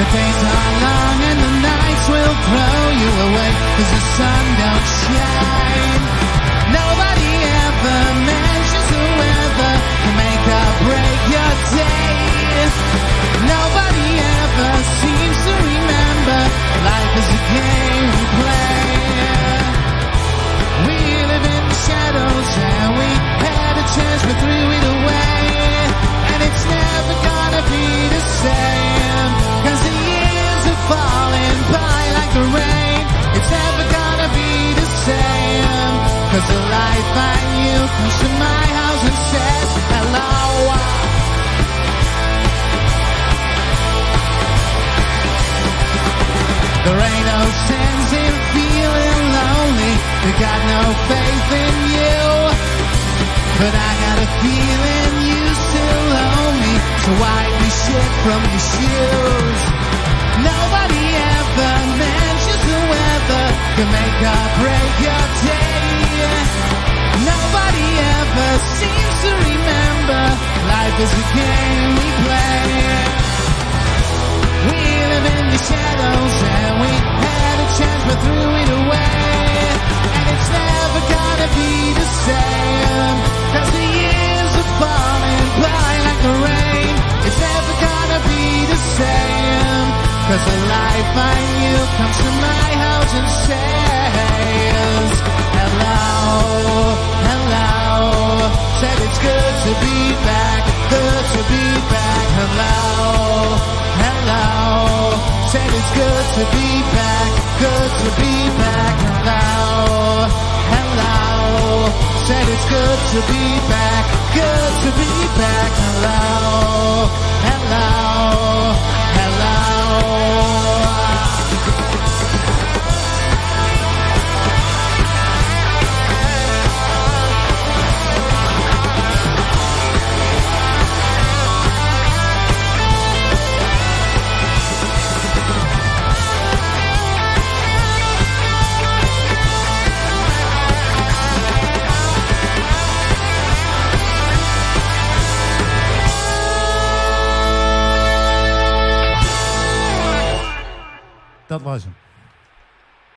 The days are long and the nights will throw you away Cause the sun don't shine. Nobody ever mentions the weather To make or break your day Cause the life I knew comes to my house and says hello uh. There ain't no sense in feeling lonely. You got no faith in you. But I got a feeling you still owe me. So wipe me shit from your shoes. Is game we play. We live in the shadows and we had a chance but threw it away. And it's never gonna be the same. Cause the years are falling by like the rain. It's never gonna be the same. Cause the life I knew comes to my house and says, hello, hello. Said it's good to be back, hello, hello. Said it's good to be back, good to be back, hello, hello. Said it's good to be back, good to be back, Dat was hem.